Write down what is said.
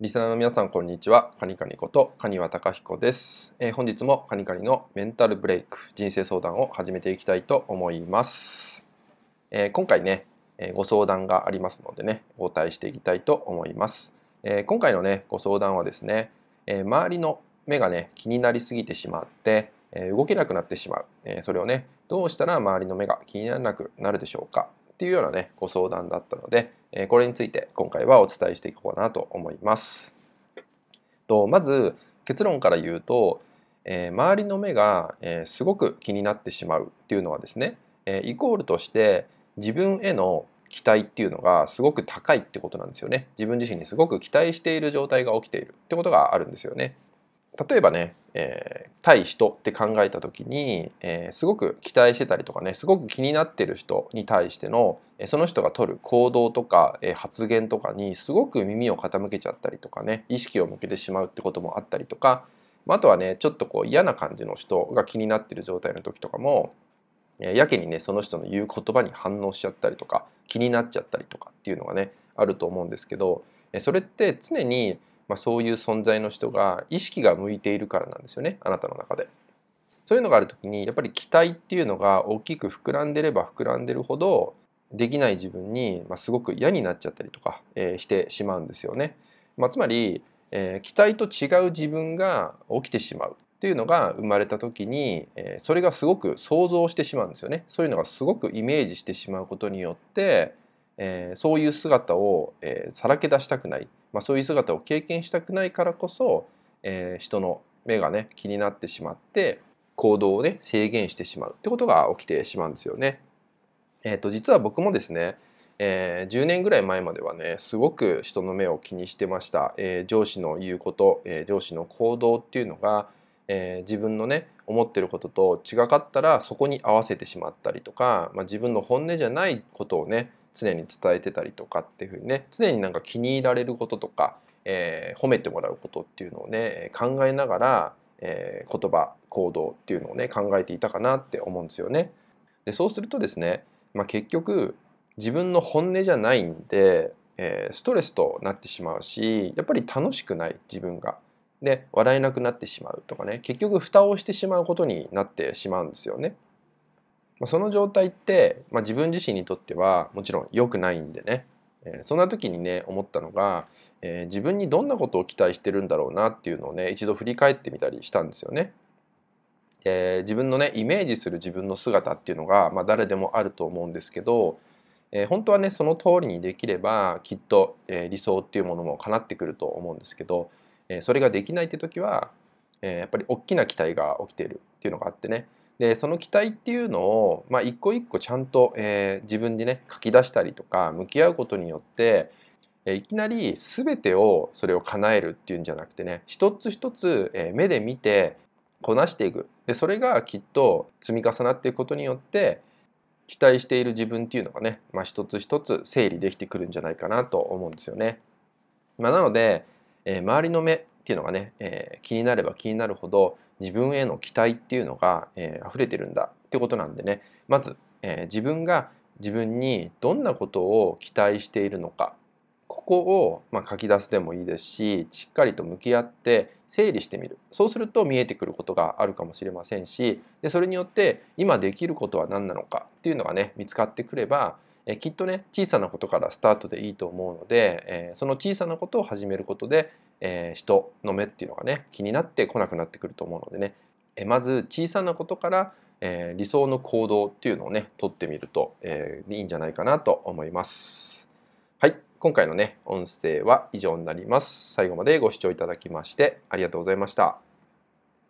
リスナーの皆さんこんにちは。カニカニことカニワタカヒコです、えー、本日もカニカニのメンタルブレイク人生相談を始めていきたいと思います、えー、今回ね、えー、ご相談がありますのでねお答えしていきたいと思います、え今回のねご相談はですね、え周りの目がね気になりすぎてしまって、え動けなくなってしまう、えそれをねどうしたら周りの目が気にならなくなるでしょうか。っていうようなねご相談だったのでえこれについて今回はお伝えしていこうかなと思います。とまず結論から言うと、え周りの目が、えすごく気になってしまうっていうのはですね、えイコールとして自分への期待っていうのがすごく高いってことなんですよね。自分自身にすごく期待している状態が起きているってことがあるんですよね。例えばね、えー、対人って考えた時に、えー、すごく期待してたりとかねすごく気になってる人に対しての、え、その人が取る行動とか、えー、発言とかにすごく耳を傾けちゃったりとかね意識を向けてしまうってこともあったりとかまあとはねちょっとこう嫌な感じの人が気になってる状態の時とかも、え、やけにねその人の言う言葉に反応しちゃったりとか気になっちゃったりとかっていうのがねあると思うんですけど、え、それって常にまあ、そういう存在の人が意識が向いているからなんですよねあなたの中で。そういうのがある時にやっぱり期待っていうのが大きく膨らんでれば膨らんでるほどできない自分に、ますごく嫌になっちゃったりとか、えー、してしまうんですよね。まあ、つまり、えー、期待と違う自分が起きてしまうっていうのが生まれた時に、えー、それがすごく想像してしまうんですよね。そういうのがすごくイメージしてしまうことによって、えー、そういう姿を、えー、さらけ出したくない。まあ、そういう姿を経験したくないからこそ、えー、人の目がね気になってしまって行動をね制限してしまう。ってことが起きてしまうんですよね。えーと、実は僕もですね、えー、10年ぐらい前まではねすごく人の目を気にしてました、えー、上司の言うこと、えー、上司の行動っていうのが、え、自分のね思ってることと違かったらそこに合わせてしまったりとか、まあ、自分の本音じゃないことをね常に伝えてたりとかっていうふうにね常になんか気に入られることとか、えー、褒めてもらうことっていうのをね考えながら、えー、言葉行動っていうのをね考えていたかなって思うんですよね。でそうするとですね、まあ、結局自分の本音じゃないんで、えー、ストレスとなってしまうしやっぱり楽しくない自分が。で笑えなくなってしまうとかね結局蓋をしてしまうことになってしまうんですよね。まあ、その状態って、まあ、自分自身にとってはもちろん良くないんでね、えー、そんな時にね思ったのが、えー、自分にどんなことを期待してるんだろうなっていうのをね一度振り返ってみたりしたんですよね。えー、自分のねイメージする自分の姿っていうのが、まあ、誰でもあると思うんですけど、えー、本当はねその通りにできればきっと、えー、理想っていうものも叶ってくると思うんですけど、えー、それができないって時は、えー、やっぱり大きな期待が起きているっていうのがあってねでその期待っていうのを、まあ、一個一個ちゃんと、えー、自分にね書き出したりとか向き合うことによって、え、いきなり全てをそれを叶えるっていうんじゃなくてね一つ一つ、え、目で見てこなしていくでそれがきっと積み重なっていくことによって期待している自分っていうのがね、まあ、一つ一つ整理できてくるんじゃないかなと思うんですよね。まあ、なので、えー、周りの目っていうのがね、えー、気になれば気になるほど自分への期待っていうのが、えー、溢れてるんだってことなんでね。まず、えー、自分が自分にどんなことを期待しているのかここを、まあ、書き出すでもいいですししっかりと向き合って整理してみる。そうすると見えてくることがあるかもしれませんしでそれによって今できることは何なのかっていうのがね見つかってくればえきっとね小さなことからスタートでいいと思うので、えその小さなことを始めることでえー、人の目っていうのがね気になってこなくなってくると思うのでね、えー、まず小さなことから、えー、理想の行動っていうのをね取ってみると、えー、いいんじゃないかなと思います。はい今回のね音声は以上になります。最後までご視聴いただきましてありがとうございました。